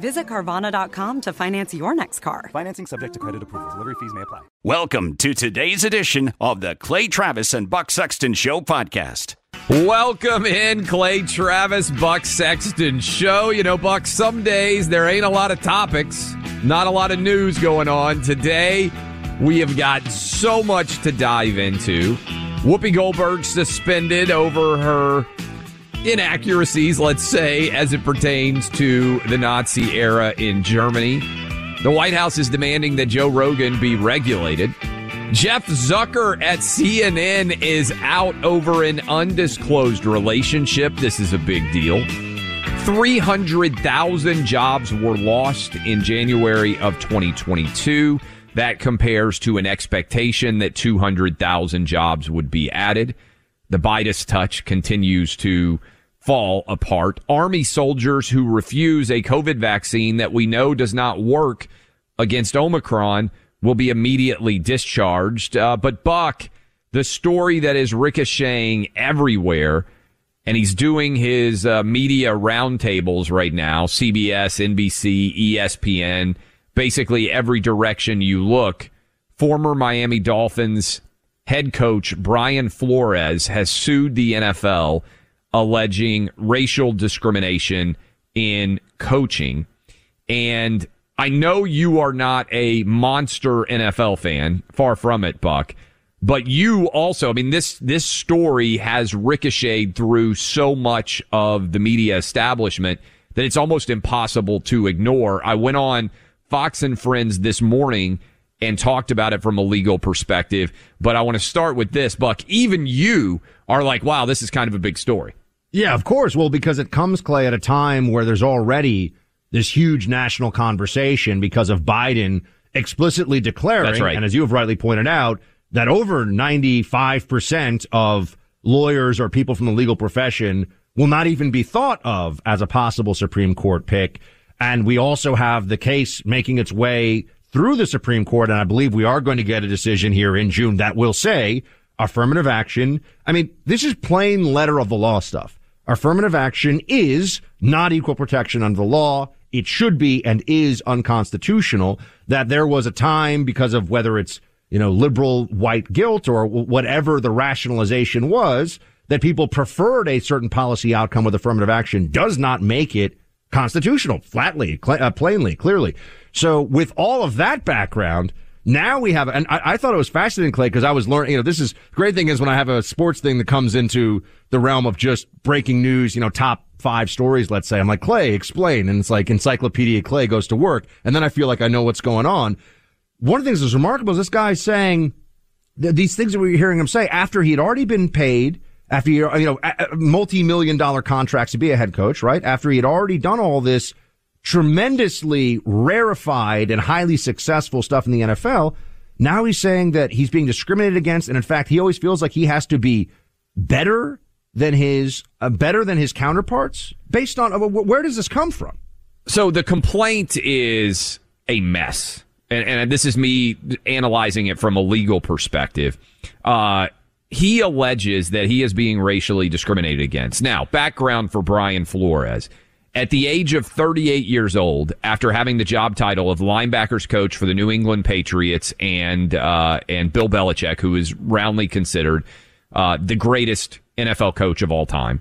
Visit Carvana.com to finance your next car. Financing subject to credit approval. Delivery fees may apply. Welcome to today's edition of the Clay Travis and Buck Sexton Show podcast. Welcome in, Clay Travis, Buck Sexton Show. You know, Buck, some days there ain't a lot of topics, not a lot of news going on. Today, we have got so much to dive into. Whoopi Goldberg suspended over her inaccuracies, let's say, as it pertains to the Nazi era in Germany. The White House is demanding that Joe Rogan be regulated. Jeff Zucker at CNN is out over an undisclosed relationship. This is a big deal. 300,000 jobs were lost in January of 2022. That compares to an expectation that 200,000 jobs would be added. The Midas touch continues to fall apart. Army soldiers who refuse a COVID vaccine that we know does not work against Omicron will be immediately discharged. Uh, but Buck, the story that is ricocheting everywhere, and he's doing his uh, media roundtables right now CBS, NBC, ESPN, basically every direction you look. Former Miami Dolphins head coach Brian Flores has sued the NFL alleging racial discrimination in coaching. And I know you are not a monster NFL fan, far from it, Buck. But you also, I mean, this, this story has ricocheted through so much of the media establishment that it's almost impossible to ignore. I went on Fox and Friends this morning and talked about it from a legal perspective. But I want to start with this, Buck. Even you are like, wow, this is kind of a big story. Yeah, of course. Well, because it comes, Clay, at a time where there's already this huge national conversation because of Biden explicitly declaring, right. and as you have rightly pointed out, that over 95% of lawyers or people from the legal profession will not even be thought of as a possible Supreme Court pick. And we also have the case making its way through the Supreme Court. And I believe we are going to get a decision here in June that will say affirmative action. I mean, this is plain letter of the law stuff. Affirmative action is not equal protection under the law. It should be and is unconstitutional that there was a time because of whether it's, you know, liberal white guilt or whatever the rationalization was that people preferred a certain policy outcome with affirmative action does not make it constitutional, flatly, cl- uh, plainly, clearly. So with all of that background, now we have, and I, I thought it was fascinating, Clay, because I was learning, you know, this is, great thing is when I have a sports thing that comes into the realm of just breaking news, you know, top five stories, let's say, I'm like, Clay, explain. And it's like Encyclopedia Clay goes to work. And then I feel like I know what's going on. One of the things that's remarkable is this guy saying th- these things that we were hearing him say after he had already been paid, after he, you know, multi-million dollar contracts to be a head coach, right? After he had already done all this tremendously rarefied and highly successful stuff in the NFL. Now he's saying that he's being discriminated against. And in fact, he always feels like he has to be better than his, uh, better than his counterparts based on uh, where does this come from? So the complaint is a mess. and, and this is me analyzing it from a legal perspective. Uh, he alleges that he is being racially discriminated against. Now, background for Brian Flores. At the age of 38 years old, after having the job title of linebackers coach for the New England Patriots and uh, and Bill Belichick, who is roundly considered uh, the greatest NFL coach of all time,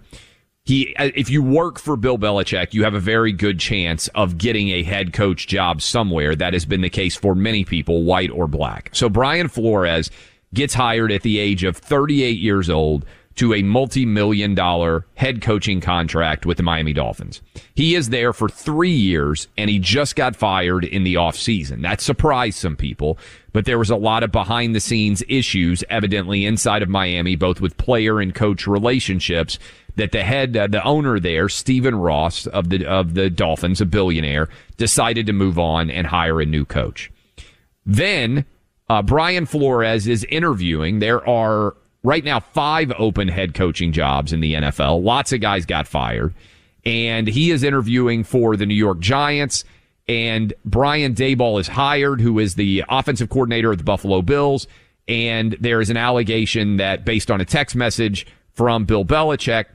he uh, if you work for Bill Belichick, you have a very good chance of getting a head coach job somewhere. That has been the case for many people, white or black. So Brian Flores gets hired at the age of 38 years old to a multi-million dollar head coaching contract with the Miami Dolphins. He is there for three years and he just got fired in the offseason. That surprised some people, but there was a lot of behind the scenes issues evidently inside of Miami, both with player and coach relationships that the head, uh, the owner there, Stephen Ross of the, of the Dolphins, a billionaire, decided to move on and hire a new coach. Then uh, Brian Flores is interviewing. There are right now five open head coaching jobs in the NFL. Lots of guys got fired. And he is interviewing for the New York Giants. And Brian Daboll is hired, who is the offensive coordinator of the Buffalo Bills. And there is an allegation that based on a text message from Bill Belichick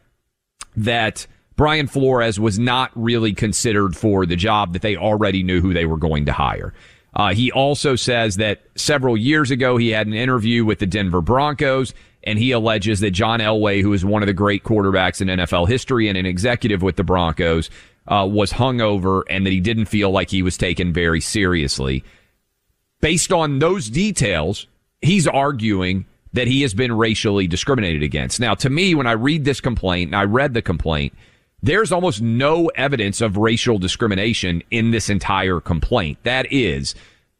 that Brian Flores was not really considered for the job that they already knew who they were going to hire. Uh, he also says that several years ago he had an interview with the Denver Broncos, and he alleges that John Elway, who is one of the great quarterbacks in NFL history and an executive with the Broncos, uh, was hungover and that he didn't feel like he was taken very seriously. Based on those details, he's arguing that he has been racially discriminated against. Now, to me, when I read this complaint, and I read the complaint, there's almost no evidence of racial discrimination in this entire complaint. That is,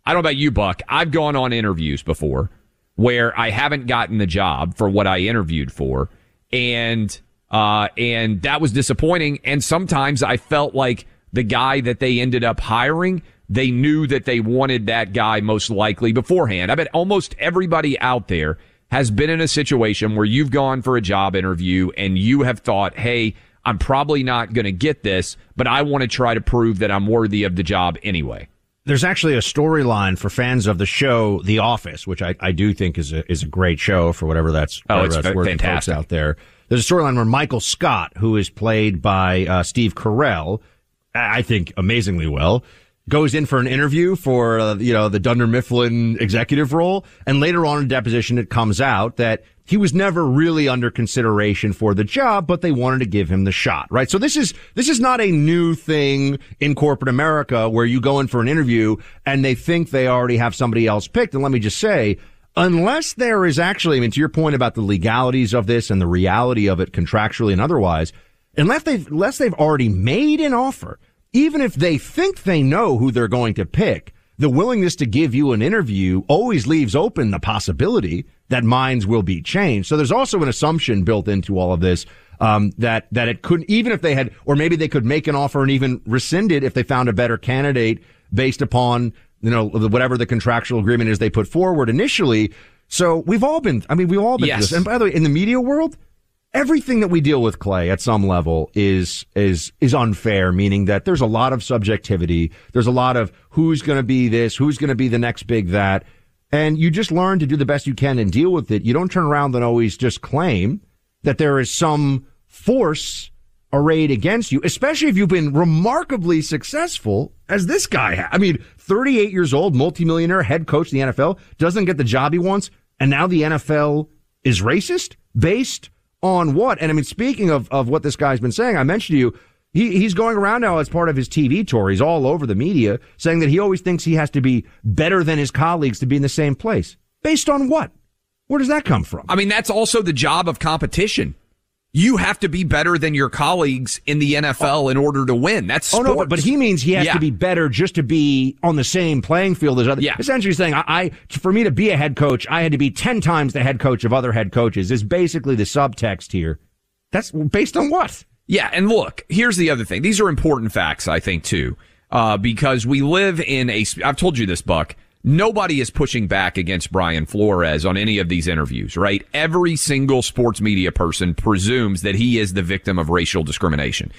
I don't know about you, Buck. I've gone on interviews before where I haven't gotten the job for what I interviewed for. And, uh, and that was disappointing. And sometimes I felt like the guy that they ended up hiring, they knew that they wanted that guy most likely beforehand. I bet almost everybody out there has been in a situation where you've gone for a job interview and you have thought, Hey, I'm probably not going to get this, but I want to try to prove that I'm worthy of the job anyway. There's actually a storyline for fans of the show The Office, which I, I do think is a is a great show for whatever that's oh, it's that's worth fantastic out there. There's a storyline where Michael Scott, who is played by uh, Steve Carell, I think amazingly well, goes in for an interview for uh, you know the Dunder Mifflin executive role, and later on in deposition it comes out that he was never really under consideration for the job, but they wanted to give him the shot, right? So this is, this is not a new thing in corporate America where you go in for an interview and they think they already have somebody else picked. And let me just say, unless there is actually, I mean, to your point about the legalities of this and the reality of it contractually and otherwise, unless they've, unless they've already made an offer, even if they think they know who they're going to pick, the willingness to give you an interview always leaves open the possibility that minds will be changed. So there's also an assumption built into all of this um, that that it could even if they had, or maybe they could make an offer and even rescind it if they found a better candidate based upon you know whatever the contractual agreement is they put forward initially. So we've all been, I mean, we've all been yes. this. And by the way, in the media world, everything that we deal with clay at some level is is is unfair meaning that there's a lot of subjectivity. There's a lot of who's going to be this who's going to be the next big that. And you just learn to do the best you can and deal with it. You don't turn around and always just claim that there is some force arrayed against you especially if you've been remarkably successful as this guy ha- i mean 38 years old multimillionaire head coach of the NFL doesn't get the job he wants and now the NFL is racist based on what? And I mean, speaking of, of what this guy's been saying, I mentioned to you, he, he's going around now as part of his TV tour. He's all over the media saying that he always thinks he has to be better than his colleagues to be in the same place. Based on what? Where does that come from? I mean, that's also the job of competition. You have to be better than your colleagues in the NFL in order to win. That's sports. oh no, but, but he means he has Yeah. to be better just to be on the same playing field as other. Yeah. Essentially saying, I, I for me to be a head coach, I had to be ten times the head coach of other head coaches. Is basically the subtext here. That's based on what? Yeah, and look, here's the other thing. These are important facts, I think, too, uh, because we live in a. I've told you this, Buck. Nobody is pushing back against Brian Flores on any of these interviews, right? Every single sports media person presumes that he is the victim of racial discrimination.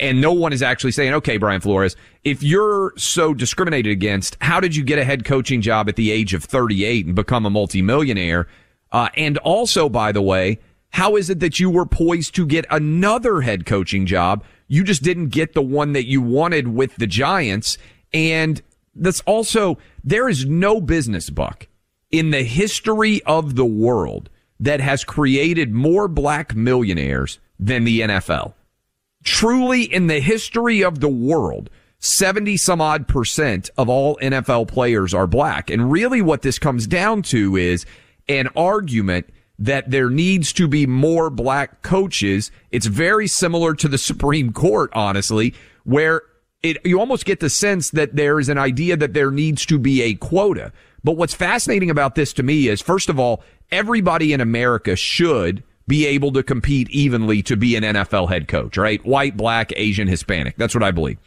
And no one is actually saying, okay, Brian Flores, if you're so discriminated against, how did you get a head coaching job at the age of 38 and become a multimillionaire? Uh, and also, by the way, how is it that you were poised to get another head coaching job? You just didn't get the one that you wanted with the Giants. And that's also, there is no business buck in the history of the world that has created more black millionaires than the NFL truly in the history of the world, 70 some odd percent of all NFL players are black. And really what this comes down to is an argument that there needs to be more black coaches. It's very similar to the Supreme Court, honestly, where it, you almost get the sense that there is an idea that there needs to be a quota. But what's fascinating about this to me is, first of all, everybody in America should be able to compete evenly to be an NFL head coach, right? White, black, Asian, Hispanic. That's what I believe.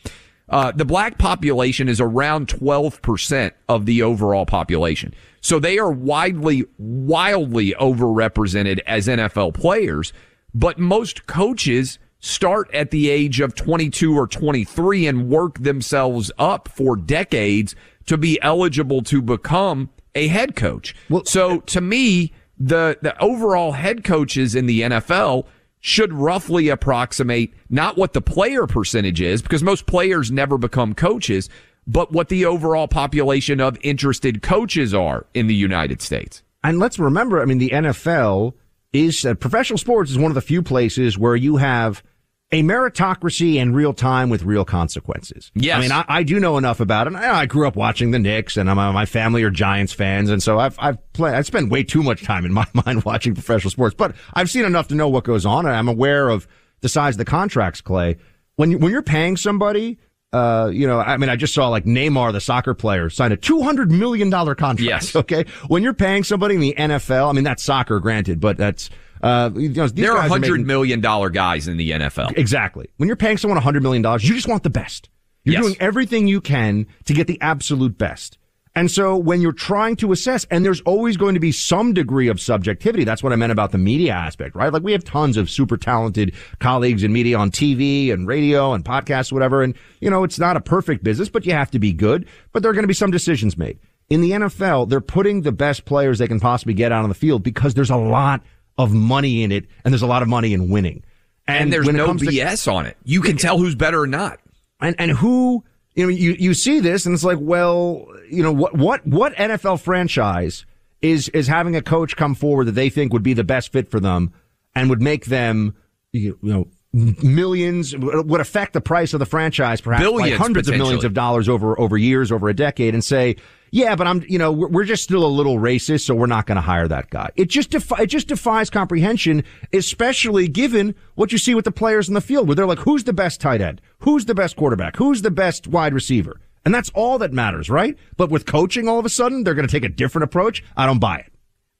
Uh, the black population is around 12% of the overall population. So they are widely, wildly overrepresented as NFL players, but most coaches start at the age of 22 or 23 and work themselves up for decades to be eligible to become a head coach. Well, so to me, the, the overall head coaches in the NFL should roughly approximate not what the player percentage is, because most players never become coaches, but what the overall population of interested coaches are in the United States. And let's remember, I mean, the NFL is uh, professional sports is one of the few places where you have a meritocracy in real time with real consequences. Yes. I mean, I, I do know enough about it. I, I, grew up watching the Knicks and I'm, uh, my family are Giants fans. And so I've, I've played, I spend way too much time in my mind watching professional sports, but I've seen enough to know what goes on. And I'm aware of the size of the contracts, Clay. When you, when you're paying somebody, uh, you know, I mean, I just saw like Neymar, the soccer player, sign a $200 million contract. Yes. Okay. When you're paying somebody in the NFL, I mean, that's soccer, granted, but that's, uh, you know, there are hundred million dollar guys in the NFL. Exactly. When you're paying someone hundred million dollars, you just want the best. You're yes. doing everything you can to get the absolute best. And so when you're trying to assess, and there's always going to be some degree of subjectivity. That's what I meant about the media aspect, right? Like we have tons of super talented colleagues in media on TV and radio and podcasts, whatever. And, you know, it's not a perfect business, but you have to be good. But there are going to be some decisions made. In the NFL, they're putting the best players they can possibly get out on the field because there's a lot of money in it, and there's a lot of money in winning. And, and there's no BS to, on it. You can tell who's better or not. And and who you know you you see this, and it's like, well, you know what what what NFL franchise is is having a coach come forward that they think would be the best fit for them and would make them you know millions would affect the price of the franchise perhaps Billions, like hundreds of millions of dollars over over years over a decade and say yeah but i'm you know we're, we're just still a little racist so we're not going to hire that guy. It just defi- it just defies comprehension especially given what you see with the players in the field where they're like who's the best tight end? Who's the best quarterback? Who's the best wide receiver? And that's all that matters right? But with coaching all of a sudden they're going to take a different approach? I don't buy it.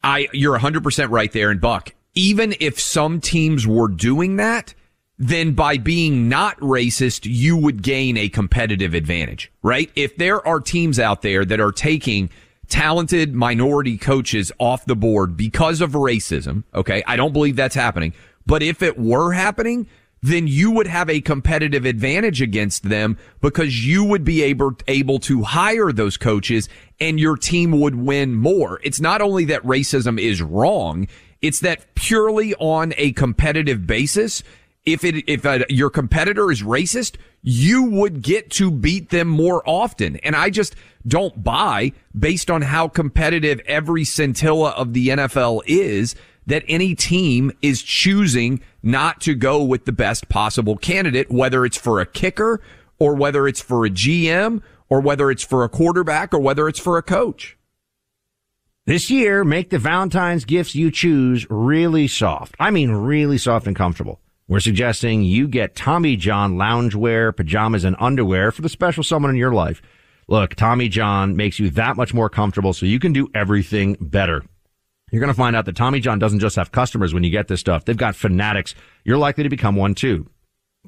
I you're 100% right there and buck even if some teams were doing that then by being not racist, you would gain a competitive advantage, right? If there are teams out there that are taking talented minority coaches off the board because of racism, okay, I don't believe that's happening. But if it were happening, then you would have a competitive advantage against them because you would be able, able to hire those coaches and your team would win more. It's not only that racism is wrong, it's that purely on a competitive basis, if it if a, your competitor is racist, you would get to beat them more often. And I just don't buy, based on how competitive every scintilla of the NFL is, that any team is choosing not to go with the best possible candidate, whether it's for a kicker or whether it's for a GM or whether it's for a quarterback or whether it's for a coach. This year, make the Valentine's gifts you choose really soft. I mean, really soft and comfortable. We're suggesting you get Tommy John loungewear, pajamas, and underwear for the special someone in your life. Look, Tommy John makes you that much more comfortable so you can do everything better. You're going to find out that Tommy John doesn't just have customers when you get this stuff. They've got fanatics. You're likely to become one too.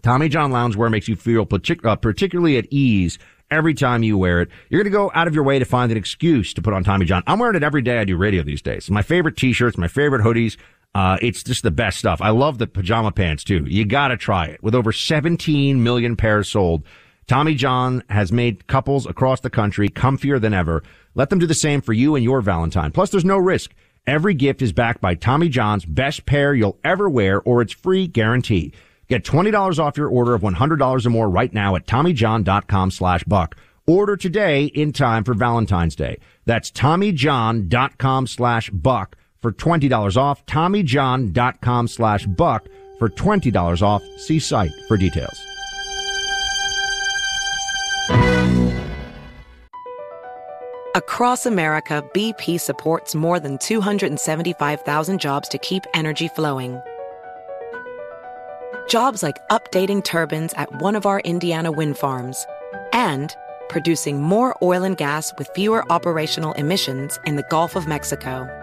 Tommy John loungewear makes you feel partic- uh, particularly at ease every time you wear it. You're going to go out of your way to find an excuse to put on Tommy John. I'm wearing it every day I do radio these days. My favorite t-shirts, my favorite hoodies. Uh, it's just the best stuff. I love the pajama pants too. You gotta try it. With over 17 million pairs sold, Tommy John has made couples across the country comfier than ever. Let them do the same for you and your Valentine. Plus, there's no risk. Every gift is backed by Tommy John's best pair you'll ever wear or its free guarantee. Get $20 off your order of $100 or more right now at TommyJohn.com slash buck. Order today in time for Valentine's Day. That's TommyJohn.com slash buck for $20 off. TommyJohn.com slash buck for $20 off. See site for details. Across America, BP supports more than 275,000 jobs to keep energy flowing. Jobs like updating turbines at one of our Indiana wind farms and producing more oil and gas with fewer operational emissions in the Gulf of Mexico.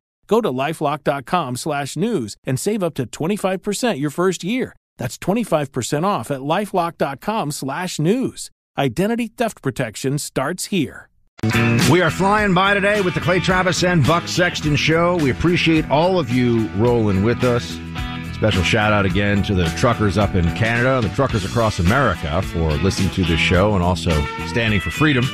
Go to lifelock.com slash news and save up to 25% your first year. That's 25% off at lifelock.com slash news. Identity theft protection starts here. We are flying by today with the Clay Travis and Buck Sexton show. We appreciate all of you rolling with us. Special shout out again to the truckers up in Canada, the truckers across America for listening to this show and also standing for freedom.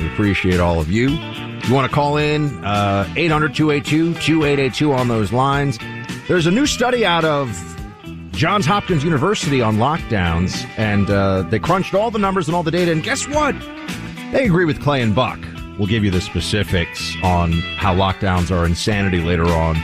We appreciate all of you. You want to call in uh, 800 282 2882 on those lines. There's a new study out of Johns Hopkins University on lockdowns, and uh, they crunched all the numbers and all the data. And guess what? They agree with Clay and Buck. We'll give you the specifics on how lockdowns are insanity later on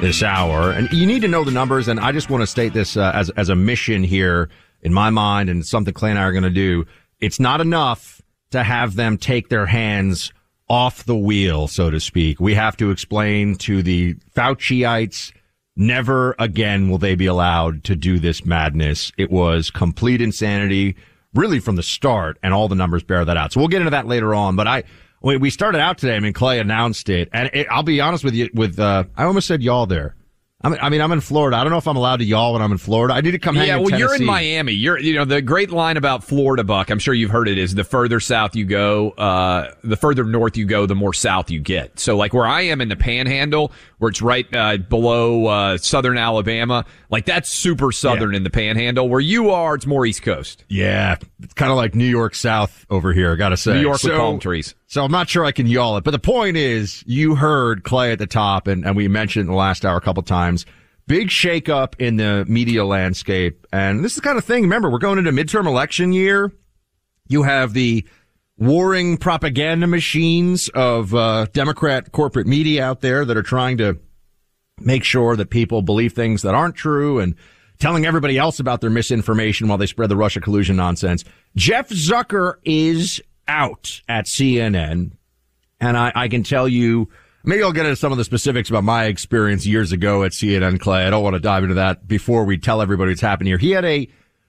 this hour. And you need to know the numbers. And I just want to state this uh, as, as a mission here in my mind and something Clay and I are going to do. It's not enough to have them take their hands off the wheel, so to speak. We have to explain to the Fauciites, never again will they be allowed to do this madness. It was complete insanity really from the start, and all the numbers bear that out. So we'll get into that later on. But I, we started out today. I mean, Clay announced it, and it, I'll be honest with you. With uh, I almost said y'all there. I mean, I mean, I'm in Florida. I don't know if I'm allowed to y'all when I'm in Florida. I need to come. Yeah, hang well, in you're in Miami. You're, you know, the great line about Florida, Buck. I'm sure you've heard it. Is the further south you go, uh, the further north you go, the more south you get. So, like where I am in the Panhandle, where it's right uh, below uh, southern Alabama, like that's super southern in the Panhandle. Where you are, it's more East Coast. Yeah, it's kind of like New York South over here. I gotta say, New York with palm trees. So I'm not sure I can y'all it, but the point is, you heard Clay at the top, and, and we mentioned in the last hour a couple times. Big shakeup in the media landscape, and this is the kind of thing. Remember, we're going into midterm election year. You have the warring propaganda machines of uh, Democrat corporate media out there that are trying to make sure that people believe things that aren't true and telling everybody else about their misinformation while they spread the Russia collusion nonsense. Jeff Zucker is out at CNN. And I, I can tell you, maybe I'll get into some of the specifics about my experience years ago at CNN Clay. I don't want to dive into that before we tell everybody what's happened here. He had a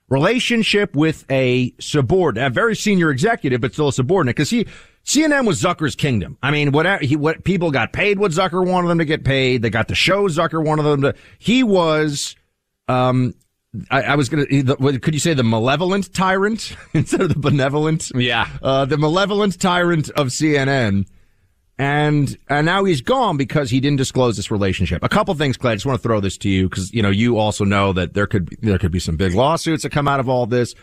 relationship with a subordinate, a very senior executive, but still a subordinate, because he CNN was Zucker's kingdom. I mean, whatever he, what people got paid, what Zucker wanted them to get paid. They got the show Zucker wanted them to. He was, um, I, I was gonna. The, could you say the malevolent tyrant instead of the benevolent? Yeah, uh, the malevolent tyrant of CNN. And, and now he's gone because he didn't disclose this relationship. A couple things, Clay. I just want to throw this to you because, you know, you also know that there could be, there could be some big lawsuits that come out of all this.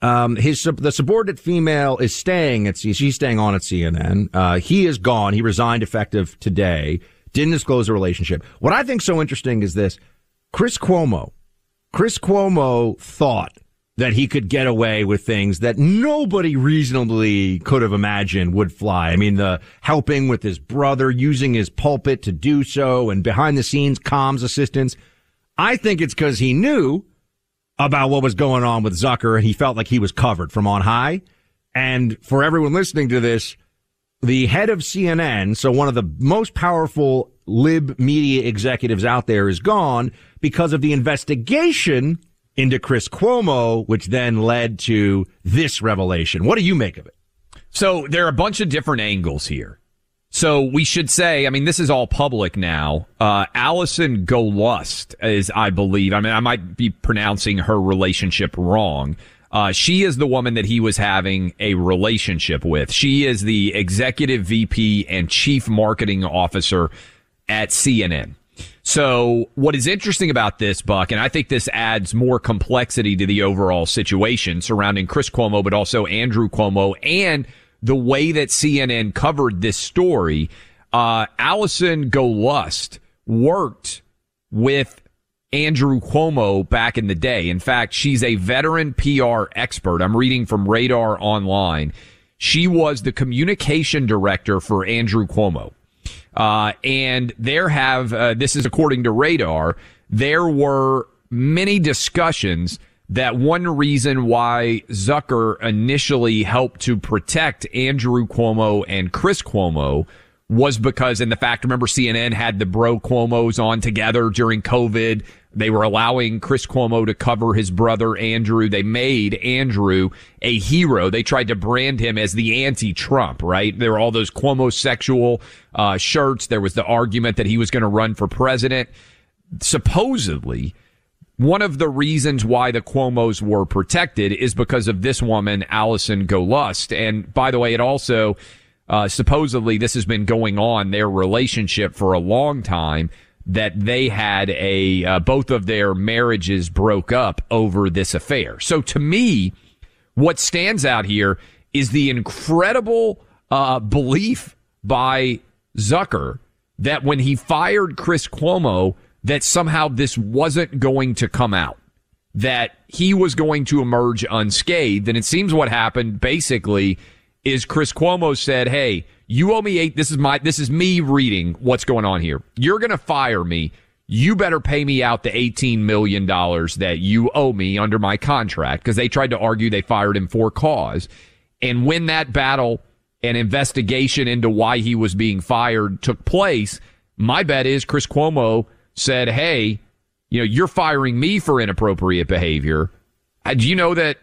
Um, his, the subordinate female is staying at, she's staying on at CNN. Uh, he is gone. He resigned effective today. Didn't disclose the relationship. What I think so interesting is this. Chris Cuomo, Chris Cuomo thought that he could get away with things that nobody reasonably could have imagined would fly. I mean, the helping with his brother, using his pulpit to do so, and behind the scenes comms assistance. I think it's because he knew about what was going on with Zucker and he felt like he was covered from on high. And for everyone listening to this, the head of CNN, so one of the most powerful lib media executives out there is gone because of the investigation into Chris Cuomo, which then led to this revelation. What do you make of it? So there are a bunch of different angles here. So we should say, I mean, this is all public now. Uh, Allison Gollust is, I believe, I mean, I might be pronouncing her relationship wrong. Uh, she is the woman that he was having a relationship with. She is the executive VP and chief marketing officer at CNN. So what is interesting about this, Buck, and I think this adds more complexity to the overall situation surrounding Chris Cuomo, but also Andrew Cuomo and the way that CNN covered this story. Uh, Allison Gollust worked with Andrew Cuomo back in the day. In fact, she's a veteran PR expert. I'm reading from Radar Online. She was the communication director for Andrew Cuomo. Uh, and there have, uh, this is according to Radar, there were many discussions that one reason why Zucker initially helped to protect Andrew Cuomo and Chris Cuomo was because, and the fact, remember CNN had the bro Cuomos on together during COVID. They were allowing Chris Cuomo to cover his brother Andrew. They made Andrew a hero. They tried to brand him as the anti-Trump, right? There were all those Cuomo sexual uh, shirts. There was the argument that he was going to run for president. Supposedly, one of the reasons why the Cuomos were protected is because of this woman, Allison Gollust. And by the way, it also uh, supposedly this has been going on their relationship for a long time that they had a uh, both of their marriages broke up over this affair. So to me, what stands out here is the incredible uh, belief by Zucker that when he fired Chris Cuomo, that somehow this wasn't going to come out, that he was going to emerge unscathed. And it seems what happened basically is Chris Cuomo said, Hey, you owe me eight. This is my, this is me reading what's going on here. You're going to fire me. You better pay me out the $18 million that you owe me under my contract because they tried to argue they fired him for cause. And when that battle and investigation into why he was being fired took place, my bet is Chris Cuomo said, Hey, you know, you're firing me for inappropriate behavior. Uh, do you know that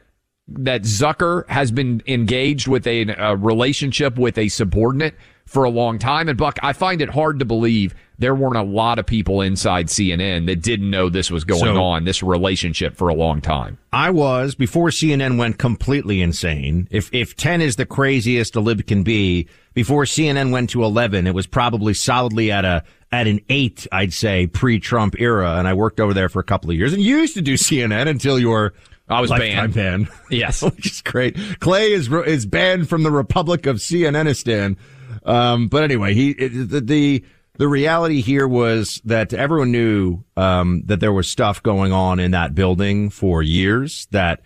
that Zucker has been engaged with a, a, relationship with a subordinate for a long time. And Buck, I find it hard to believe there weren't a lot of people inside CNN that didn't know this was going so, on, this relationship for a long time. I was before CNN went completely insane. If if 10 is the craziest a lib can be, before CNN went to 11, it was probably solidly at a at an 8, I'd say, pre-Trump era and I worked over there for a couple of years and you used to do CNN until you were I was Lifetime banned. ban. Yes, which is great. Clay is is banned from the Republic of CNNistan. Um, but anyway, he the, the the reality here was that everyone knew um, that there was stuff going on in that building for years that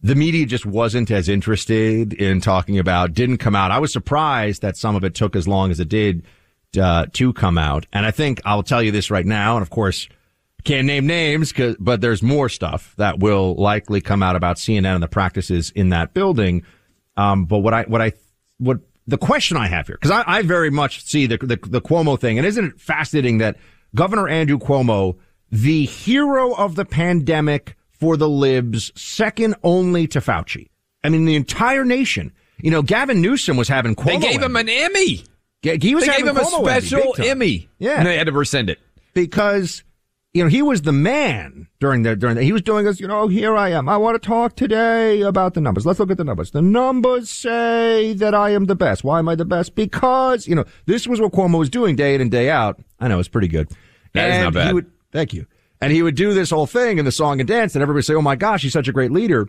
the media just wasn't as interested in talking about. Didn't come out. I was surprised that some of it took as long as it did uh, to come out. And I think I'll tell you this right now. And of course can't name names, but there's more stuff that will likely come out about CNN and the practices in that building. Um, but what I, what I, what the question I have here, because I, I, very much see the, the, the Cuomo thing, and isn't it fascinating that Governor Andrew Cuomo, the hero of the pandemic for the libs, second only to Fauci. I mean, the entire nation You know, Gavin Newsom was having Cuomo. They gave him an Emmy. He was they gave him a special Emmy, Emmy. Yeah, and they had to rescind it because you know he was the man during the during the, he was doing this. You know, here I am. I want to talk today about the numbers. Let's look at the numbers. The numbers say that I am the best. Why am I the best? Because you know this was what Cuomo was doing day in and day out. I know it's pretty good. That is and not bad. He would, thank you. And he would do this whole thing in the song and dance, and everybody would say, "Oh my gosh, he's such a great leader."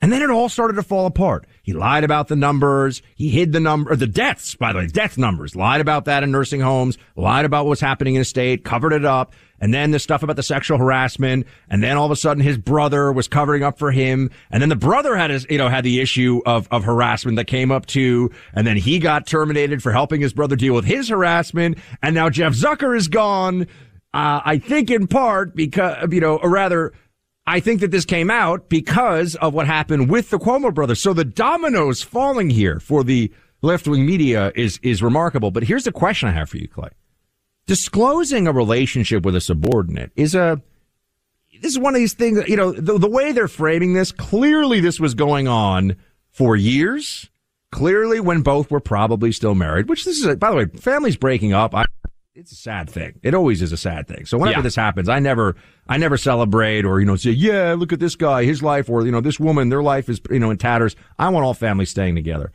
And then it all started to fall apart. He lied about the numbers. He hid the number, the deaths, by the way, death numbers. Lied about that in nursing homes. Lied about what's happening in the state. Covered it up. And then the stuff about the sexual harassment. And then all of a sudden his brother was covering up for him. And then the brother had his, you know, had the issue of, of harassment that came up too. And then he got terminated for helping his brother deal with his harassment. And now Jeff Zucker is gone. Uh, I think in part because, you know, or rather, I think that this came out because of what happened with the Cuomo brothers. So the dominoes falling here for the left wing media is, is remarkable. But here's the question I have for you, Clay. Disclosing a relationship with a subordinate is a, this is one of these things, you know, the, the way they're framing this, clearly this was going on for years. Clearly when both were probably still married, which this is, a, by the way, families breaking up. I, it's a sad thing. It always is a sad thing. So whenever Yeah. this happens, I never, I never celebrate or, you know, say, yeah, look at this guy, his life, or, you know, this woman, their life is, you know, in tatters. I want all families staying together.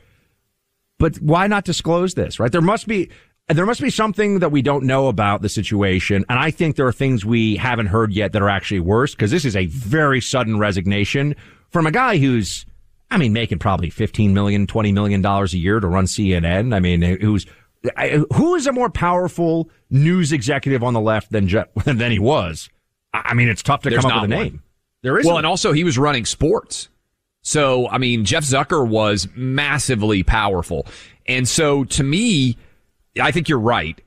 But why not disclose this, right? There must be, there must be something that we don't know about the situation. And I think there are things we haven't heard yet that are actually worse because this is a very sudden resignation from a guy who's, I mean, making probably 15 million, 20 million dollars a year to run CNN. I mean, who's, I- who is a more powerful news executive on the left than Je- than he was? I I mean, it's tough to There's come up with a one. name. There is Well, and also he was running sports. So, I mean, Jeff Zucker was massively powerful. And so to me, I think you're right.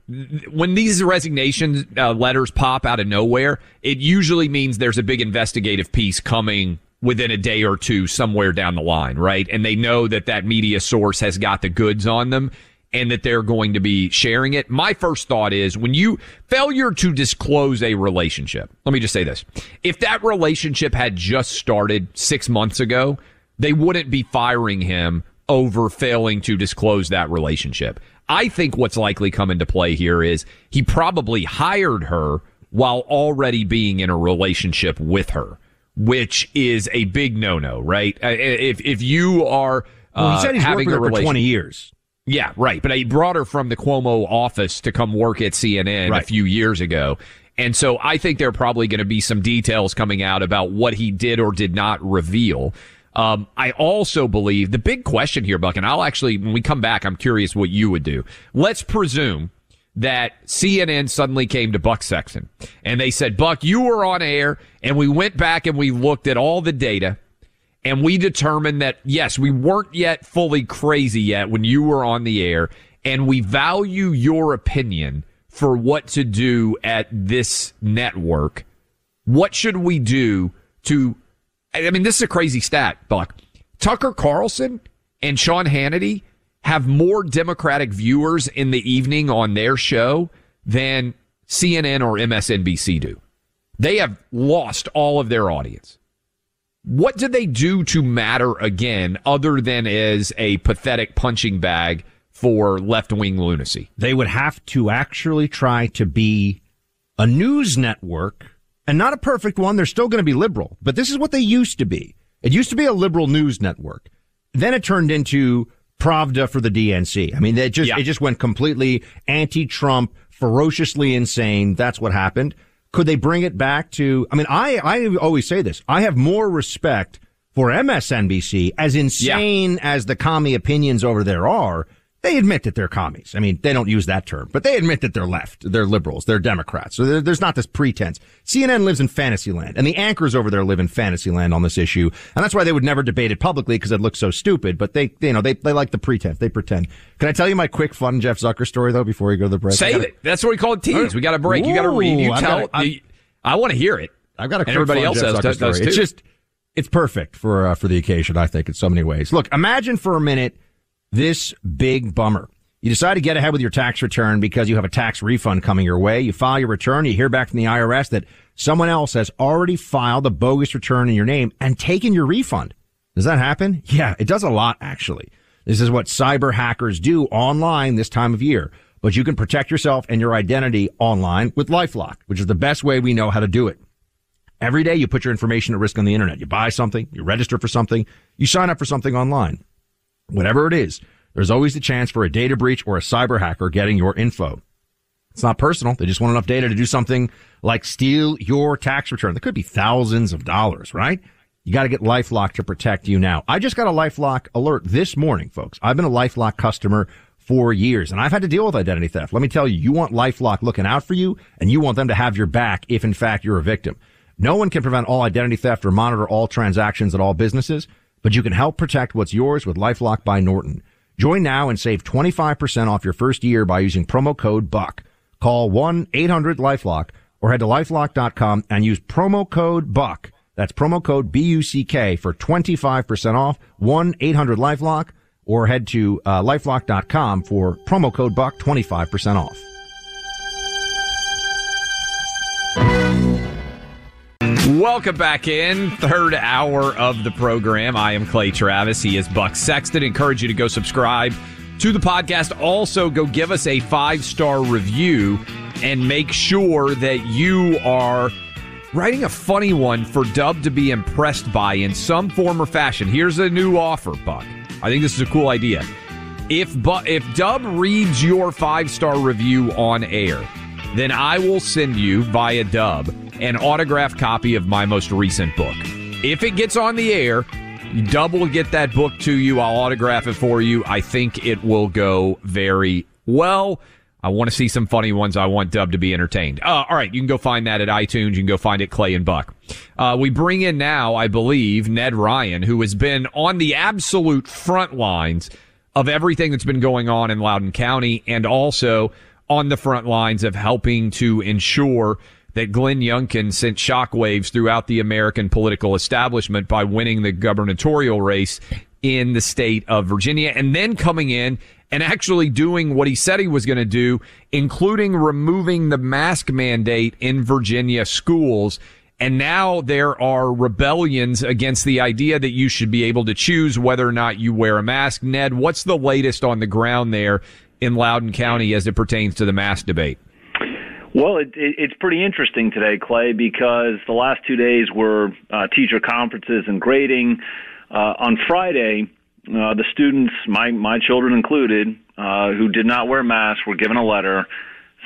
When these resignation uh, letters pop out of nowhere, it usually means there's a big investigative piece coming within a day or two somewhere down the line, right? And they know that that media source has got the goods on them and that they're going to be sharing it. My first thought is when you failure to disclose a relationship. Let me just say this. If that relationship had just started 6 months ago, they wouldn't be firing him over failing to disclose that relationship. I think what's likely come into play here is he probably hired her while already being in a relationship with her, which is a big no-no, right? Uh, If if you are uh, Well, he said he's worked having with a her for 20 years. Yeah, right. But I brought her from the Cuomo office to come work at CNN a few years ago. And so I think there are probably going to be some details coming out about what he did or did not reveal. Um, I also believe the big question here, Buck, and I'll actually, when we come back, I'm curious what you would do. Let's presume that CNN suddenly came to Buck Sexton and they said, Buck, you were on air and we went back and we looked at all the data and we determined that yes, we weren't yet fully crazy yet when you were on the air, and we value your opinion for what to do at this network. What should we do to? I mean, this is a crazy stat, Buck. Tucker Carlson and Sean Hannity have more Democratic viewers in the evening on their show than CNN or MSNBC do. They have lost all of their audience what did they do to matter again other than as a pathetic punching bag for left wing lunacy? They would have to actually try to be a news network and not a perfect one. They're still going to be liberal, but this is what they used to be. It used to be a liberal news network. Then it turned into Pravda for the DNC. I mean, it just, Yeah. it just went completely anti-Trump, ferociously insane. That's what happened. Could they bring it back to, I mean, I, I always say this. I have more respect for MSNBC, as insane as the commie opinions over there are. They admit that they're commies. I mean, they don't use that term, but they admit that they're left. They're liberals. They're Democrats. So there, there's not this pretense. CNN lives in fantasy land and the anchors over there live in fantasy land on this issue. And that's why they would never debate it publicly because it looks so stupid, but they, you know, they, they like the pretense. They pretend. Can I tell you my quick fun Jeff Zucker story though before we go to the break? Save it. That's what we call it tease. We got to break. You got to read. You tell. gotta- I've- you- I want to hear it. I've got a everybody else Jeff has, does, does story. too. It's just, it's perfect for uh, for the occasion. I think in so many ways. Look, imagine for a minute this big bummer. You decide to get ahead with your tax return because you have a tax refund coming your way. You file your return. You hear back from the IRS that someone else has already filed a bogus return in your name and taken your refund. Does that happen? Yeah, it does a lot actually. This is what cyber hackers do online this time of year. But you can protect yourself and your identity online with LifeLock, which is the best way we know how to do it. Every day you put your information at risk on the internet. You buy something, you register for something, you sign up for something online. Whatever it is, there's always the chance for a data breach or a cyber hacker getting your info. It's not personal. They just want enough data to do something like steal your tax return. That could be thousands of dollars, right? You got to get LifeLock to protect you now. I just got a LifeLock alert this morning, folks. I've been a LifeLock customer for years and I've had to deal with identity theft. Let me tell you, you want LifeLock looking out for you and you want them to have your back if in fact you're a victim. No one can prevent all identity theft or monitor all transactions at all businesses, but you can help protect what's yours with LifeLock by Norton. Join now and save 25% off your first year by using promo code BUCK. Call 1-800-LifeLock or head to lifelock.com and use promo code BUCK. That's promo code B-U-C-K for 25% off. 1-800-LifeLock or head to uh, lifelock.com for promo code BUCK 25% off. Welcome back in. Third hour of the program. I am Clay Travis. He is Buck Sexton. Encourage you to go subscribe to the podcast. Also, go give us a five star review and make sure that you are writing a funny one for Dub to be impressed by in some form or fashion. Here's a new offer, Buck. I think this is a cool idea. If if Dub reads your five star review on air, then I will send you via Dub an autographed copy of my most recent book. If it gets on the air, will get that book to you. I'll autograph it for you. I think it will go very well. I want to see some funny ones. I want Dub to be entertained. Uh, all right, you can go find that at iTunes. You can go find it Clay and Buck. Uh, we bring in now, I believe, Ned Ryun, who has been on the absolute front lines of everything that's been going on in Loudoun County and also on the front lines of helping to ensure that Glenn Youngkin sent shockwaves throughout the American political establishment by winning the gubernatorial race in the state of Virginia and then coming in and actually doing what he said he was going to do, including removing the mask mandate in Virginia schools. And now there are rebellions against the idea that you should be able to choose whether or not you wear a mask. Ned, what's the latest on the ground there in Loudoun County as it pertains to the mask debate? Well, it, it, it's pretty interesting today, Clay, because the last two days were uh, teacher conferences and grading. Uh, on Friday, uh, the students, my my children included, uh, who did not wear masks, were given a letter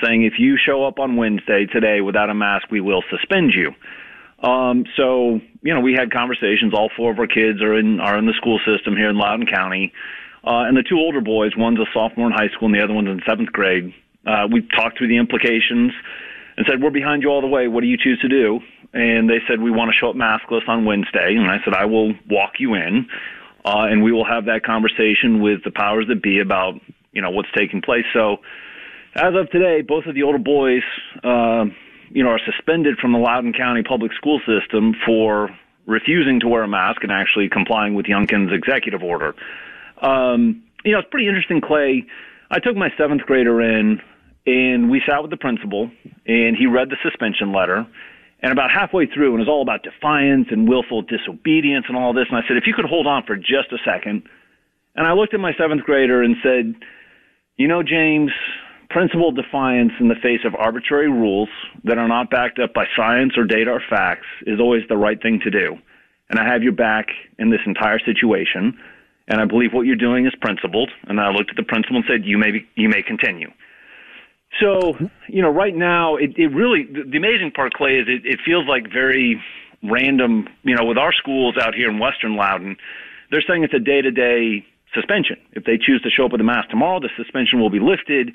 saying, "If you show up on Wednesday today without a mask, we will suspend you." Um, so, you know, we had conversations. All four of our kids are in are in the school system here in Loudoun County, uh, and the two older boys, one's a sophomore in high school, and the other one's in seventh grade. Uh, we talked through the implications and said, "We're behind you all the way. What do you choose to do?" And they said, "We want to show up maskless on Wednesday." And I said, "I will walk you in." uh, and we will have that conversation with the powers that be about you know what's taking place. So, as of today, both of the older boys, uh, you know, are suspended from the Loudoun County public school system for refusing to wear a mask and actually complying with Youngkin's executive order. Um, you know, it's pretty interesting, Clay. I took my seventh grader in, and we sat with the principal, and he read the suspension letter and about halfway through, and it was all about defiance and willful disobedience and all this. And I said, if you could hold on for just a second. And I looked at my seventh grader and said, you know, James, principled defiance in the face of arbitrary rules that are not backed up by science or data or facts is always the right thing to do. And I have your back in this entire situation. And I believe what you're doing is principled. And I looked at the principal and said, you may, be, you may continue. So, you know, right now, it, it really, the amazing part, Clay, is it, it feels like very random, you know, with our schools out here in Western Loudoun, they're saying it's a day to day suspension. If they choose to show up with a mask tomorrow, the suspension will be lifted.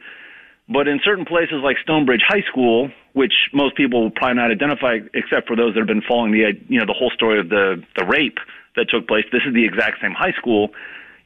But in certain places like Stone Bridge High School, which most people will probably not identify except for those that have been following the, you know, the whole story of the, the rape that took place, this is the exact same high school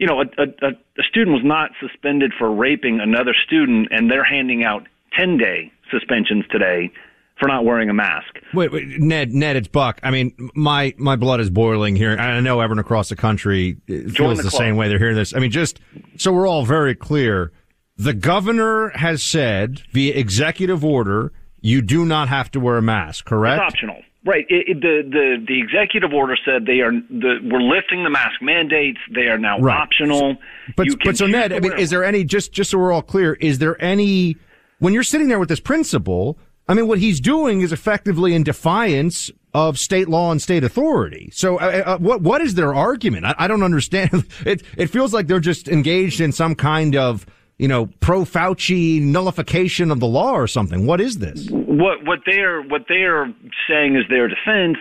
you know, a, a, a student was not suspended for raping another student, and they're handing out 10 day suspensions today for not wearing a mask. Wait, wait, Ned, Ned, it's Buck. I mean, my my blood is boiling here. I know everyone across the country uh, feels the, the same way. They're hearing this. I mean, just so we're all very clear, the governor has said via executive order you do not have to wear a mask. Correct? It's optional. Right. It, it, the the the executive order said they are the we're lifting the mask mandates. They are now Right. optional. But but so Ned, I mean, is there any just just so we're all clear? Is there any when you're sitting there with this principal? I mean, what he's doing is effectively in defiance of state law and state authority. So, uh, uh, what what is their argument? I, I don't understand. It it feels like they're just engaged in some kind of you know pro Fauci nullification of the law or something. What is this? what what they're what they're saying is their defense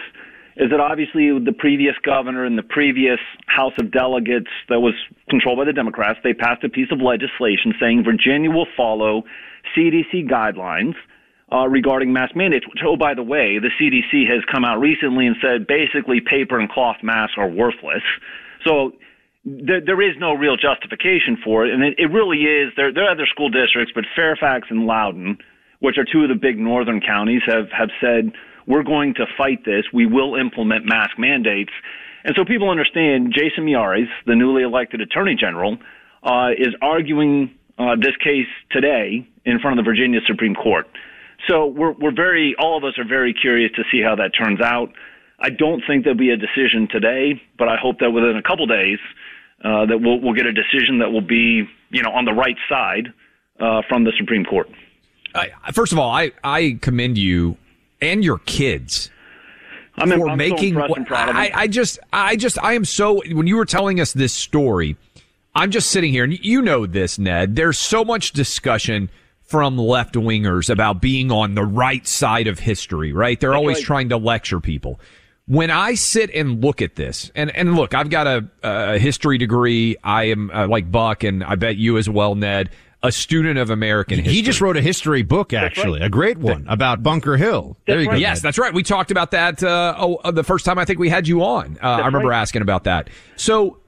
is that obviously the previous governor and the previous House of Delegates that was controlled by the Democrats, they passed a piece of legislation saying Virginia will follow CDC guidelines uh, regarding mask mandates. Which, oh, by the way, the CDC has come out recently and said basically paper and cloth masks are worthless. So there, there is no real justification for it, and it, it really is. There, there are other school districts, but Fairfax and Loudoun, which are two of the big northern counties, have have said we're going to fight this. We will implement mask mandates, and so people understand. Jason Miyares, the newly elected Attorney General, uh, is arguing uh, this case today in front of the Virginia Supreme Court. So we're we're very all of us are very curious to see how that turns out. I don't think there'll be a decision today, but I hope that within a couple days uh, that we'll we'll get a decision that will be you know on the right side uh, from the Supreme Court. I, first of all, I, I commend you and your kids I'm, for I'm making. so impressed and proud of I. I just, I just, I am so. When you were telling us this story, I'm just sitting here, and you know this, Ned. There's so much discussion from left wingers about being on the right side of history, right? They're always right. trying to lecture people. When I sit and look at this, and, and look, I've got a, a history degree. I am uh, like Buck, and I bet you as well, Ned, a student of American history. He just wrote a history book, actually, a great one about Bunker Hill. There you go. Yes, Ned. that's right. We talked about that uh, oh, uh, the first time I think we had you on. Uh, I remember asking about that. So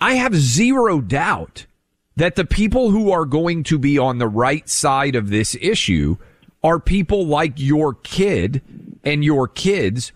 I have zero doubt that the people who are going to be on the right side of this issue are people like your kid and your kids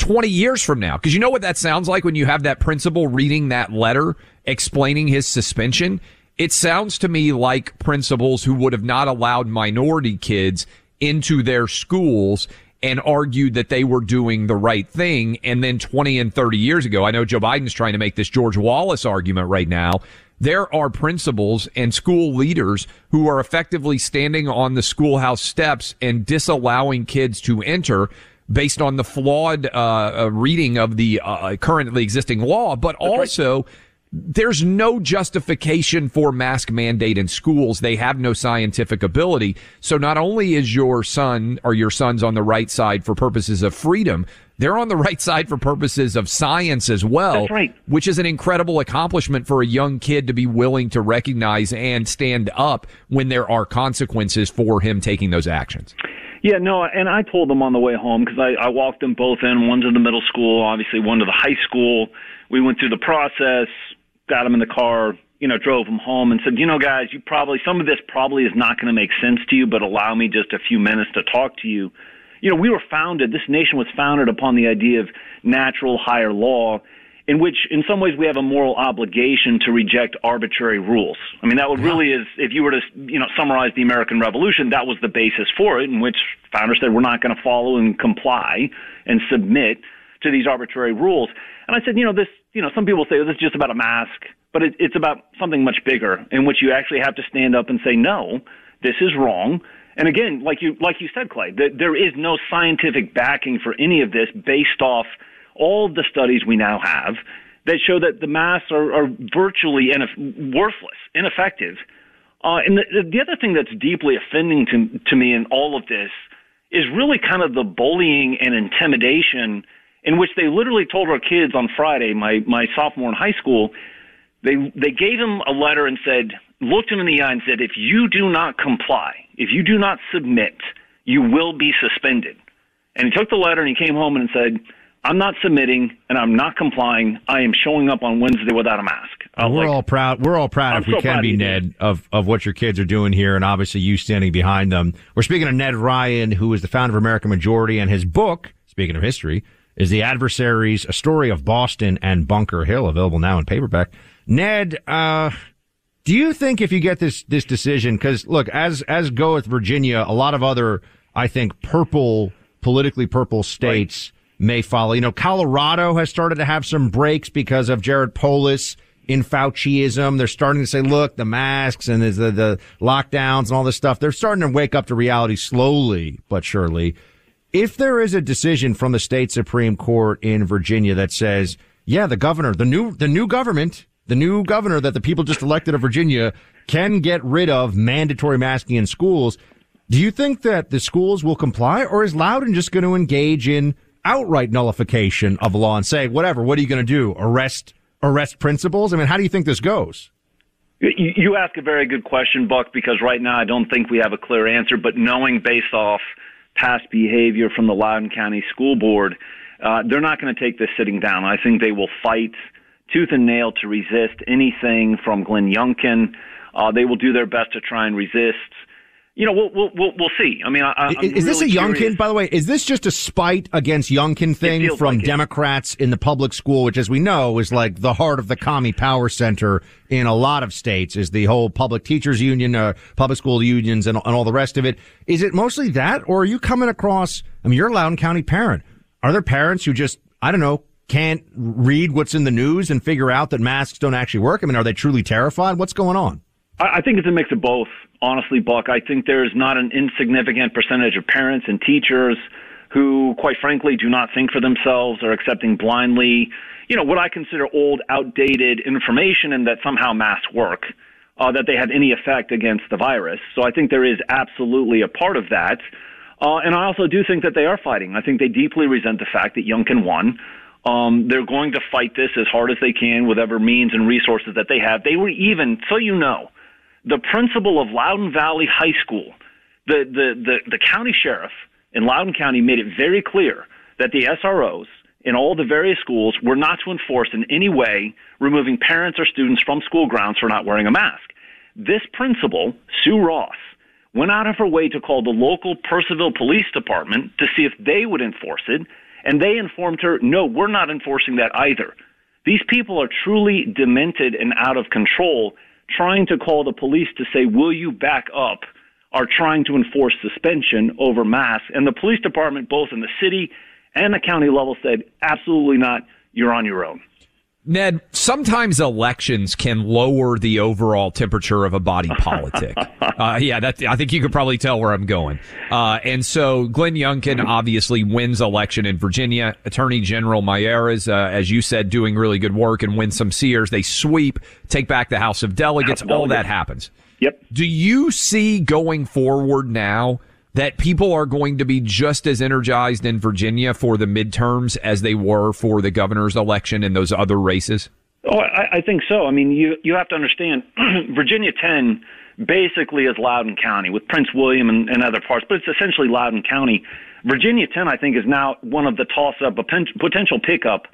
20 years from now. Because you know what that sounds like when you have that principal reading that letter explaining his suspension? It sounds to me like principals who would have not allowed minority kids into their schools and argued that they were doing the right thing. And then 20 and 30 years ago, I know Joe Biden's trying to make this George Wallace argument right now. There are principals and school leaders who are effectively standing on the schoolhouse steps and disallowing kids to enter based on the flawed uh, uh, reading of the uh, currently existing law, but also there's no justification for mask mandate in schools. They have no scientific ability. So not only is your son or your sons on the right side for purposes of freedom, they're on the right side for purposes of science as well. That's right. Which is an incredible accomplishment for a young kid to be willing to recognize and stand up when there are consequences for him taking those actions. Yeah, no, and I told them on the way home because I, I walked them both in. One to the middle school, obviously one to the high school. We went through the process, got them in the car, you know, drove them home, and said, you know, guys, you probably some of this probably is not going to make sense to you, but allow me just a few minutes to talk to you. You know, we were founded. This nation was founded upon the idea of natural higher law in which in some ways we have a moral obligation to reject arbitrary rules. I mean, that would really is, if you were to, you know, summarize the American Revolution, that was the basis for it, in which founders said we're not going to follow and comply and submit to these arbitrary rules. And I said, you know, this, you know, some people say oh, this is just about a mask, but it, it's about something much bigger in which you actually have to stand up and say, no, this is wrong. And again, like you, like you said, Clay, that there is no scientific backing for any of this based off all the studies we now have that show that the masks are, are virtually worthless, ineffective. Uh, and the, the other thing that's deeply offending to, to me in all of this is really kind of the bullying and intimidation in which they literally told our kids on Friday, my, my sophomore in high school, they, they gave him a letter and said, looked him in the eye and said, if you do not comply, if you do not submit, you will be suspended. And he took the letter and he came home and said, I'm not submitting and I'm not complying. I am showing up on Wednesday without a mask. Was we're like, all proud. We're all proud, I'm if we so can be, Ned, of, of what your kids are doing here, and obviously you standing behind them. We're speaking of Ned Ryun, who is the founder of American Majority, and his book, speaking of history, is The Adversaries, A Story of Boston and Bunker Hill, available now in paperback. Ned, uh, do you think if you get this, this decision, because look, as, as go with Virginia, a lot of other, I think, purple politically purple states right. May follow. You know, Colorado has started to have some breaks because of Jared Polis in Fauciism. They're starting to say, look, the masks and the, the lockdowns and all this stuff, they're starting to wake up to reality slowly but surely. If there is a decision from the state Supreme Court in Virginia that says, yeah, the governor, the new, the new government, the new governor that the people just elected of Virginia can get rid of mandatory masking in schools. Do you think that the schools will comply or is Loudoun just going to engage in outright nullification of law and say, whatever, what are you going to do? Arrest arrest principals? I mean, how do you think this goes? You ask a very good question, Buck, because right now I don't think we have a clear answer. But knowing based off past behavior from the Loudoun County School Board, uh, they're not going to take this sitting down. I think they will fight tooth and nail to resist anything from Glenn Youngkin. Uh, they will do their best to try and resist you know, we'll we'll we'll, we'll see. I mean, I, is, is really this a Youngkin? By the way, is this just a spite against Youngkin thing from like Democrats in the public school, which, as we know, is like the heart of the commie power center in a lot of states? Is the whole public teachers union, uh, public school unions, and, and all the rest of it? Is it mostly that, or are you coming across? I mean, you're a Loudoun County parent. Are there parents who just I don't know can't read what's in the news and figure out that masks don't actually work? I mean, are they truly terrified? What's going on? I think it's a mix of both honestly, Buck, I think there's not an insignificant percentage of parents and teachers who, quite frankly, do not think for themselves, are accepting blindly, you know, what I consider old, outdated information and that somehow masks work, uh, that they have any effect against the virus. So I think there is absolutely a part of that. Uh, and I also do think that they are fighting. I think they deeply resent the fact that Youngkin won. Um, they're going to fight this as hard as they can, whatever means and resources that they have. They were even, so you know, the principal of Loudoun Valley High School, the, the, the, the county sheriff in Loudoun County made it very clear that the SROs in all the various schools were not to enforce in any way removing parents or students from school grounds for not wearing a mask. This principal, Sue Ross, went out of her way to call the local Purcellville Police Department to see if they would enforce it, and they informed her, no, we're not enforcing that either. These people are truly demented and out of control, trying to call the police to say, will you back up, are trying to enforce suspension over masks. And the police department, both in the city and the county level, said, absolutely not. You're on your own. Ned, sometimes elections can lower the overall temperature of a body politic. uh, yeah, that, I think you could probably tell where I'm going. Uh, and so Glenn Youngkin obviously wins election in Virginia. Attorney General Miyares, uh, as you said, doing really good work and Winsome Sears. They sweep, take back the House of Delegates. House All Delegates. that happens. Yep. Do you see going forward now that people are going to be just as energized in Virginia for the midterms as they were for the governor's election and those other races? Oh, I, I think so. I mean, you you have to understand, Virginia 10 basically is Loudoun County with Prince William and, and other parts, but it's essentially Loudoun County. Virginia 10, I think, is now one of the toss-up potential pickup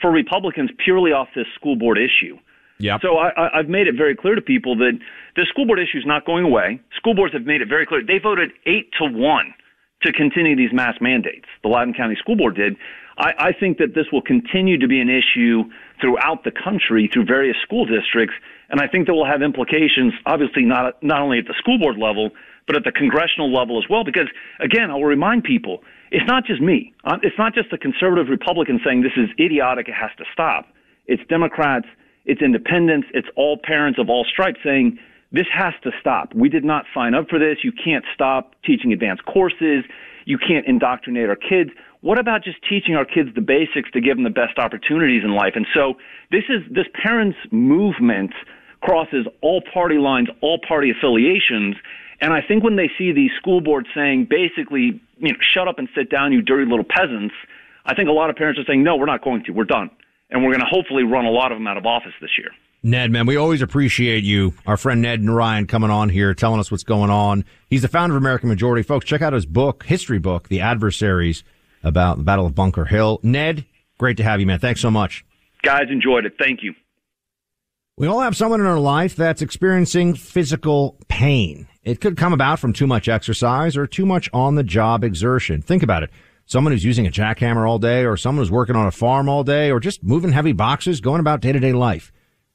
for Republicans purely off this school board issue. Yeah. So I, I've made it very clear to people that the school board issue is not going away. School boards have made it very clear. They voted eight to one to continue these mass mandates. The Loudoun County School Board did. I, I think that this will continue to be an issue throughout the country through various school districts, and I think that will have implications, obviously not not only at the school board level, but at the congressional level as well. Because again, I will remind people, it's not just me. Uh, it's not just the conservative Republicans saying this is idiotic. It has to stop. It's Democrats it's independents, it's all parents of all stripes saying this has to stop. We did not sign up for this. You can't stop teaching advanced courses. You can't indoctrinate our kids. What about just teaching our kids the basics to give them the best opportunities in life? And so this is this parents movement crosses all party lines, all party affiliations. And I think when they see these school boards saying basically, you know, shut up and sit down, you dirty little peasants, I think a lot of parents are saying, no, we're not going to. We're done and we're going to hopefully run a lot of them out of office this year. Ned, man, we always appreciate you, our friend Ned and Ryun, coming on here, telling us what's going on. He's the founder of American Majority. Folks, check out his book, history book, The Adversaries, about the Battle of Bunker Hill. Ned, great to have you, man. Thanks so much. Guys, enjoyed it. Thank you. We all have someone in our life that's experiencing physical pain. It could come about from too much exercise or too much on the job exertion. Think about it someone who's using a jackhammer all day or someone who's working on a farm all day or just moving heavy boxes, going about day to day life.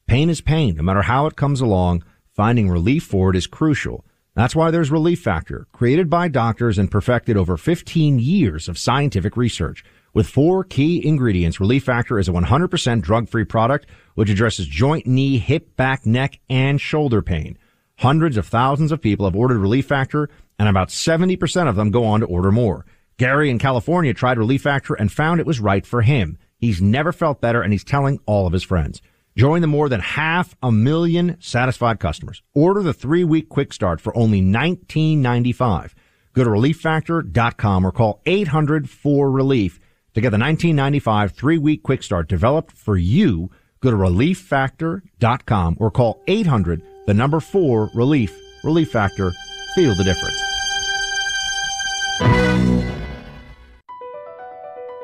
Pain is pain. No matter how it comes along, finding relief for it is crucial. That's why there's Relief Factor, created by doctors and perfected over 15 years of scientific research. With four key ingredients, Relief Factor is a 100% drug-free product which addresses joint, knee, hip, back, neck, and shoulder pain. Hundreds of thousands of people have ordered Relief Factor, and about 70% of them go on to order more. Gary in California tried Relief Factor and found it was right for him. He's never felt better, and he's telling all of his friends. Join the more than half a million satisfied customers. Order the three week quick start for only $19.95. Go to relieffactor.com or call 800 4 relief to get the 1995 three week quick start developed for you. Go to relieffactor.com or call 800 the number four relief. Relief Factor. Feel the difference.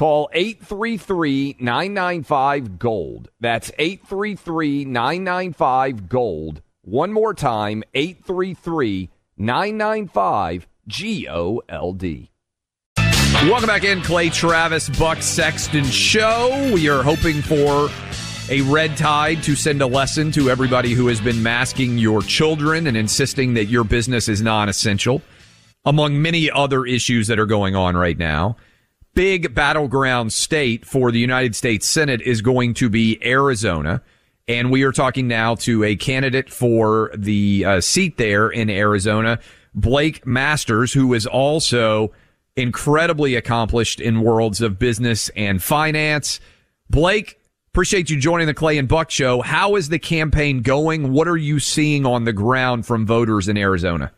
Call 833 995 Gold. That's 833 995 Gold. One more time 833 995 G O L D. Welcome back in, Clay Travis, Buck Sexton Show. We are hoping for a red tide to send a lesson to everybody who has been masking your children and insisting that your business is non essential, among many other issues that are going on right now big battleground state for the United States Senate is going to be Arizona. And we are talking now to a candidate for the uh, seat there in Arizona, Blake Masters, who is also incredibly accomplished in worlds of business and finance. Blake, appreciate you joining the Clay and Buck show. How is the campaign going? What are you seeing on the ground from voters in Arizona?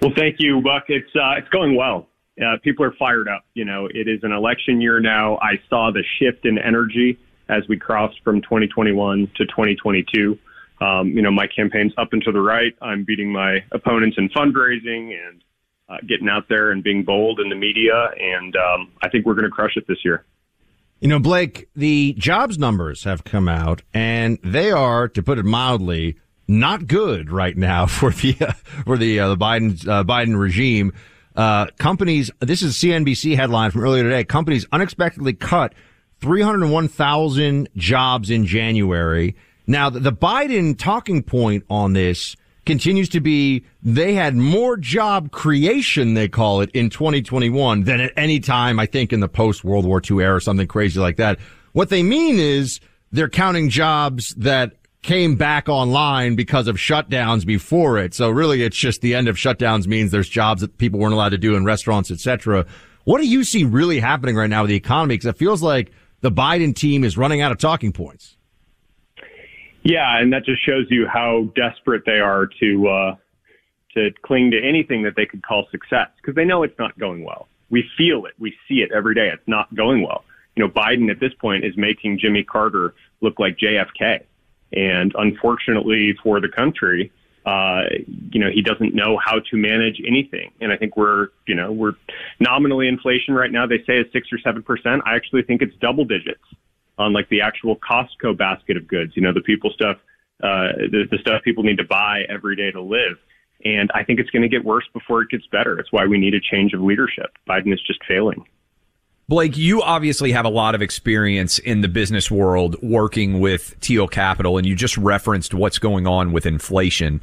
Well, thank you, Buck. It's uh, it's going well uh, people are fired up. You know, it is an election year now. I saw the shift in energy as we crossed from 2021 to 2022. Um, you know, my campaign's up and to the right. I'm beating my opponents in fundraising and uh, getting out there and being bold in the media. And um, I think we're going to crush it this year. You know, Blake, the jobs numbers have come out, and they are, to put it mildly, not good right now for the uh, for the uh, the Biden uh, Biden regime. Uh, companies, this is CNBC headline from earlier today. Companies unexpectedly cut 301,000 jobs in January. Now, the Biden talking point on this continues to be they had more job creation, they call it, in 2021 than at any time, I think, in the post World War II era, or something crazy like that. What they mean is they're counting jobs that came back online because of shutdowns before it. So really it's just the end of shutdowns means there's jobs that people weren't allowed to do in restaurants, etc. What do you see really happening right now with the economy? Because it feels like the Biden team is running out of talking points. Yeah, and that just shows you how desperate they are to uh, to cling to anything that they could call success because they know it's not going well. We feel it. We see it every day. It's not going well. You know, Biden at this point is making Jimmy Carter look like JFK. And unfortunately for the country, uh, you know, he doesn't know how to manage anything. And I think we're, you know, we're nominally inflation right now. They say is six or seven percent. I actually think it's double digits on like the actual Costco basket of goods. You know, the people stuff, uh, the, the stuff people need to buy every day to live. And I think it's going to get worse before it gets better. It's why we need a change of leadership. Biden is just failing. Blake, you obviously have a lot of experience in the business world working with Thiel Capital, and you just referenced what's going on with inflation.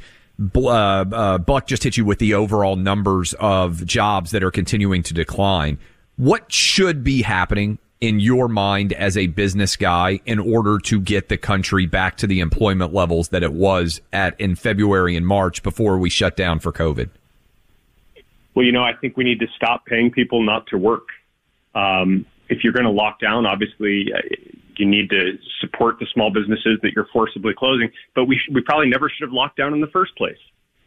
Uh, uh, Buck just hit you with the overall numbers of jobs that are continuing to decline. What should be happening in your mind as a business guy in order to get the country back to the employment levels that it was at in February and March before we shut down for COVID? Well, you know, I think we need to stop paying people not to work. Um, if you're going to lock down, obviously uh, you need to support the small businesses that you're forcibly closing. But we sh- we probably never should have locked down in the first place,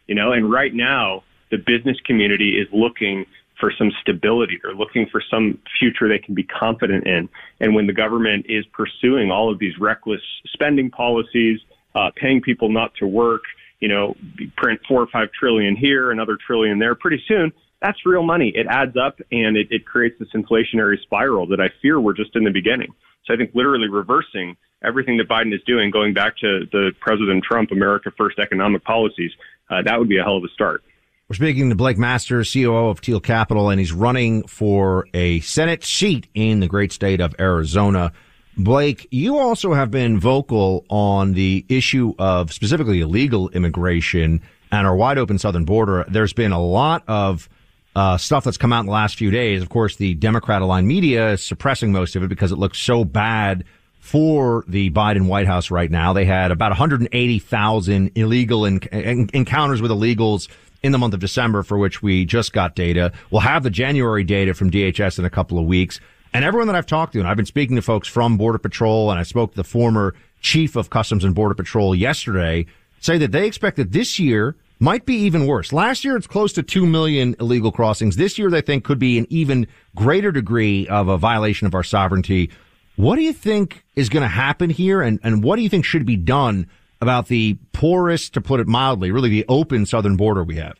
you know. And right now, the business community is looking for some stability. They're looking for some future they can be confident in. And when the government is pursuing all of these reckless spending policies, uh, paying people not to work, you know, print four or five trillion here, another trillion there, pretty soon that's real money. It adds up and it, it creates this inflationary spiral that I fear we're just in the beginning. So I think literally reversing everything that Biden is doing, going back to the President Trump America First economic policies, uh, that would be a hell of a start. We're speaking to Blake Masters, COO of Thiel Capital, and he's running for a Senate seat in the great state of Arizona. Blake, you also have been vocal on the issue of specifically illegal immigration and our wide open southern border. There's been a lot of uh, stuff that's come out in the last few days. Of course, the Democrat aligned media is suppressing most of it because it looks so bad for the Biden White House right now. They had about 180,000 illegal in- in- encounters with illegals in the month of December, for which we just got data. We'll have the January data from DHS in a couple of weeks. And everyone that I've talked to, and I've been speaking to folks from Border Patrol, and I spoke to the former chief of Customs and Border Patrol yesterday, say that they expect that this year might be even worse. Last year, it's close to 2 million illegal crossings. This year, they think could be an even greater degree of a violation of our sovereignty. What do you think is going to happen here? And, and what do you think should be done about the porous, to put it mildly, really the open southern border we have?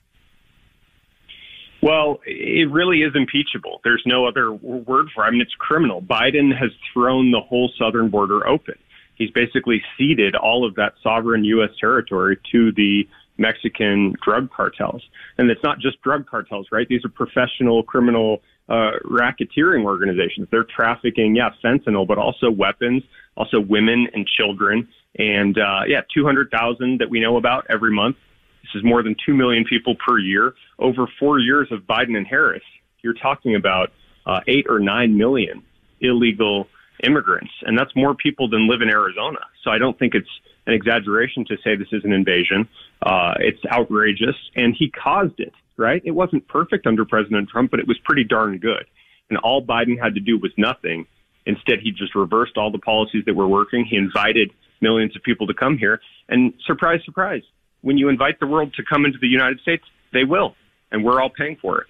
Well, it really is impeachable. There's no other word for it. I mean, it's criminal. Biden has thrown the whole southern border open. He's basically ceded all of that sovereign U.S. territory to the Mexican drug cartels. And it's not just drug cartels, right? These are professional criminal uh, racketeering organizations. They're trafficking, yeah, fentanyl, but also weapons, also women and children. And uh, yeah, 200,000 that we know about every month. This is more than 2 million people per year. Over four years of Biden and Harris, you're talking about uh, 8 or 9 million illegal immigrants. And that's more people than live in Arizona. So I don't think it's an exaggeration to say this is an invasion. Uh, it's outrageous, and he caused it, right? It wasn't perfect under President Trump, but it was pretty darn good. And all Biden had to do was nothing. Instead, he just reversed all the policies that were working. He invited millions of people to come here. And surprise, surprise, when you invite the world to come into the United States, they will. And we're all paying for it.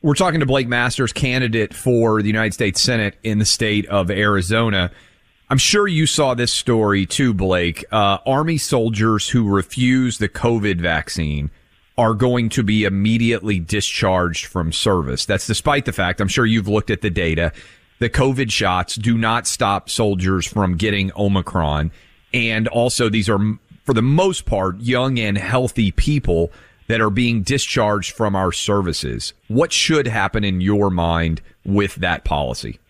We're talking to Blake Masters, candidate for the United States Senate in the state of Arizona. I'm sure you saw this story too, Blake. Uh, Army soldiers who refuse the COVID vaccine are going to be immediately discharged from service. That's despite the fact, I'm sure you've looked at the data. The COVID shots do not stop soldiers from getting Omicron. And also these are, for the most part, young and healthy people that are being discharged from our services. What should happen in your mind with that policy?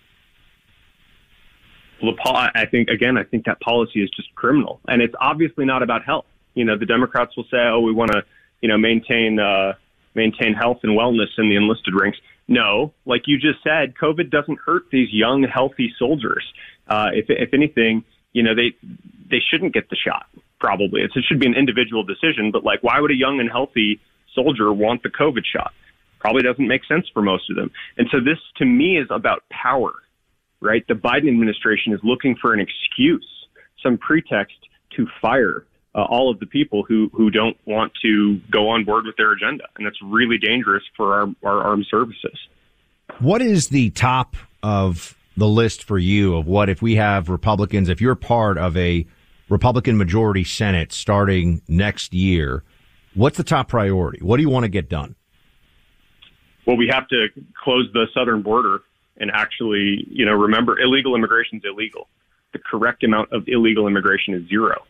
Well, I think again, I think that policy is just criminal, and it's obviously not about health. You know, the Democrats will say, "Oh, we want to, you know, maintain uh, maintain health and wellness in the enlisted ranks." No, like you just said, COVID doesn't hurt these young, healthy soldiers. Uh, if if anything, you know, they they shouldn't get the shot. Probably, it's, it should be an individual decision. But like, why would a young and healthy soldier want the COVID shot? Probably doesn't make sense for most of them. And so this, to me, is about power right? The Biden administration is looking for an excuse, some pretext to fire uh, all of the people who who don't want to go on board with their agenda, and that's really dangerous for our, our armed services. What is the top of the list for you of what if we have Republicans, if you're part of a Republican majority Senate starting next year, what's the top priority? What do you want to get done? Well, we have to close the southern border and actually, you know, remember illegal immigration is illegal. The correct amount of illegal immigration is zero.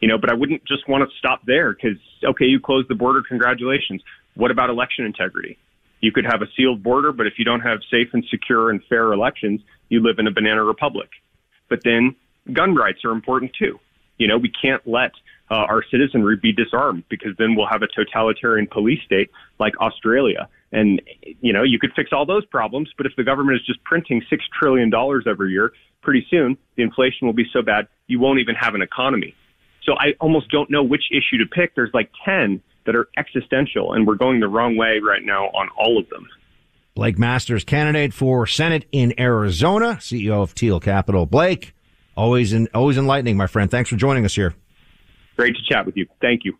You know, but I wouldn't just want to stop there because, okay, you closed the border, congratulations. What about election integrity? You could have a sealed border, but if you don't have safe and secure and fair elections, you live in a banana republic. But then gun rights are important too. You know, we can't let uh, our citizenry be disarmed because then we'll have a totalitarian police state like Australia. And, you know, you could fix all those problems, but if the government is just printing $6 trillion every year, pretty soon the inflation will be so bad you won't even have an economy. So I almost don't know which issue to pick. There's like 10 that are existential, and we're going the wrong way right now on all of them. Blake Masters, candidate for Senate in Arizona, CEO of Thiel Capital. Blake, always in, always enlightening, my friend. Thanks for joining us here. Great to chat with you. Thank you.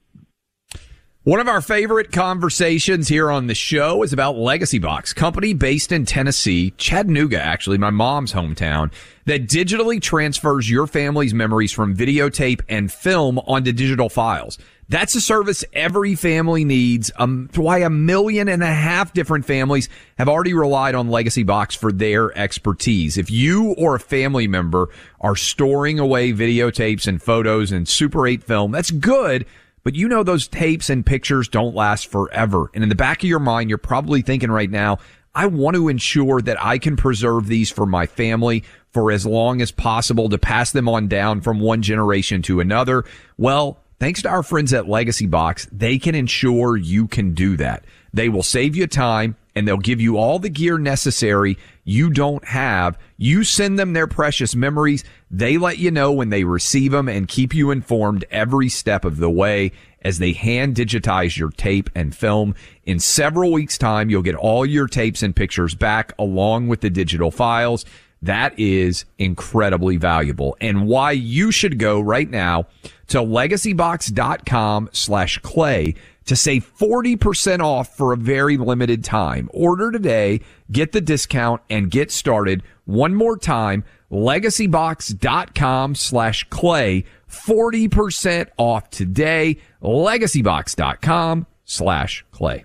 One of our favorite conversations here on the show is about Legacy Box, company based in Tennessee, Chattanooga, actually, my mom's hometown, that digitally transfers your family's memories from videotape and film onto digital files. That's a service every family needs. Um, why a million and a half different families have already relied on Legacy Box for their expertise. If you or a family member are storing away videotapes and photos and Super 8 film, that's good but you know those tapes and pictures don't last forever. And in the back of your mind, you're probably thinking right now, I want to ensure that I can preserve these for my family for as long as possible to pass them on down from one generation to another. Well, thanks to our friends at Legacy Box, they can ensure you can do that. They will save you time and they'll give you all the gear necessary you don't have. You send them their precious memories. They let you know when they receive them and keep you informed every step of the way as they hand digitize your tape and film. In several weeks time, you'll get all your tapes and pictures back along with the digital files. That is incredibly valuable and why you should go right now to legacybox.com slash clay to save 40% off for a very limited time. Order today, get the discount and get started. One more time, legacybox.com slash clay, 40% off today, legacybox.com slash clay.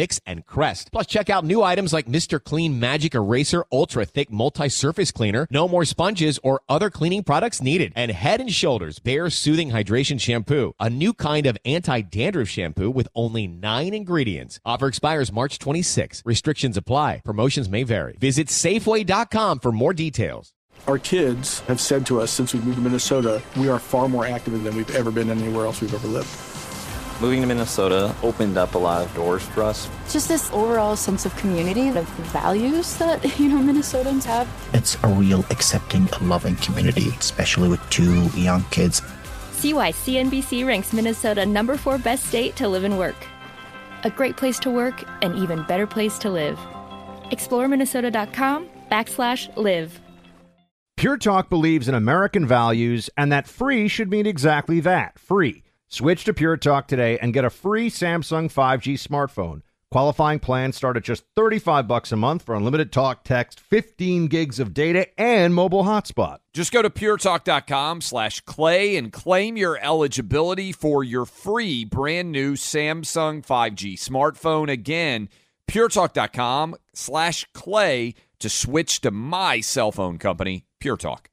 Vicks, and Crest. Plus, check out new items like Mr. Clean Magic Eraser Ultra Thick Multi-Surface Cleaner. No more sponges or other cleaning products needed. And Head and Shoulders Bare Soothing Hydration Shampoo, a new kind of anti-dandruff shampoo with only nine ingredients. Offer expires March 26. Restrictions apply. Promotions may vary. Visit Safeway.com for more details. Our kids have said to us since we moved to Minnesota, we are far more active than we've ever been anywhere else we've ever lived. Moving to Minnesota opened up a lot of doors for us. Just this overall sense of community, of values that, you know, Minnesotans have. It's a real accepting, loving community, especially with two young kids. See why CNBC ranks Minnesota number four best state to live and work. A great place to work, an even better place to live. ExploreMinnesota.com backslash live. Pure Talk believes in American values and that free should mean exactly that free. Switch to Pure Talk today and get a free Samsung 5G smartphone. Qualifying plans start at just 35 bucks a month for unlimited talk, text, 15 gigs of data, and mobile hotspot. Just go to puretalk.com slash clay and claim your eligibility for your free brand new Samsung 5G smartphone. Again, puretalk.com slash clay to switch to my cell phone company, Pure Talk.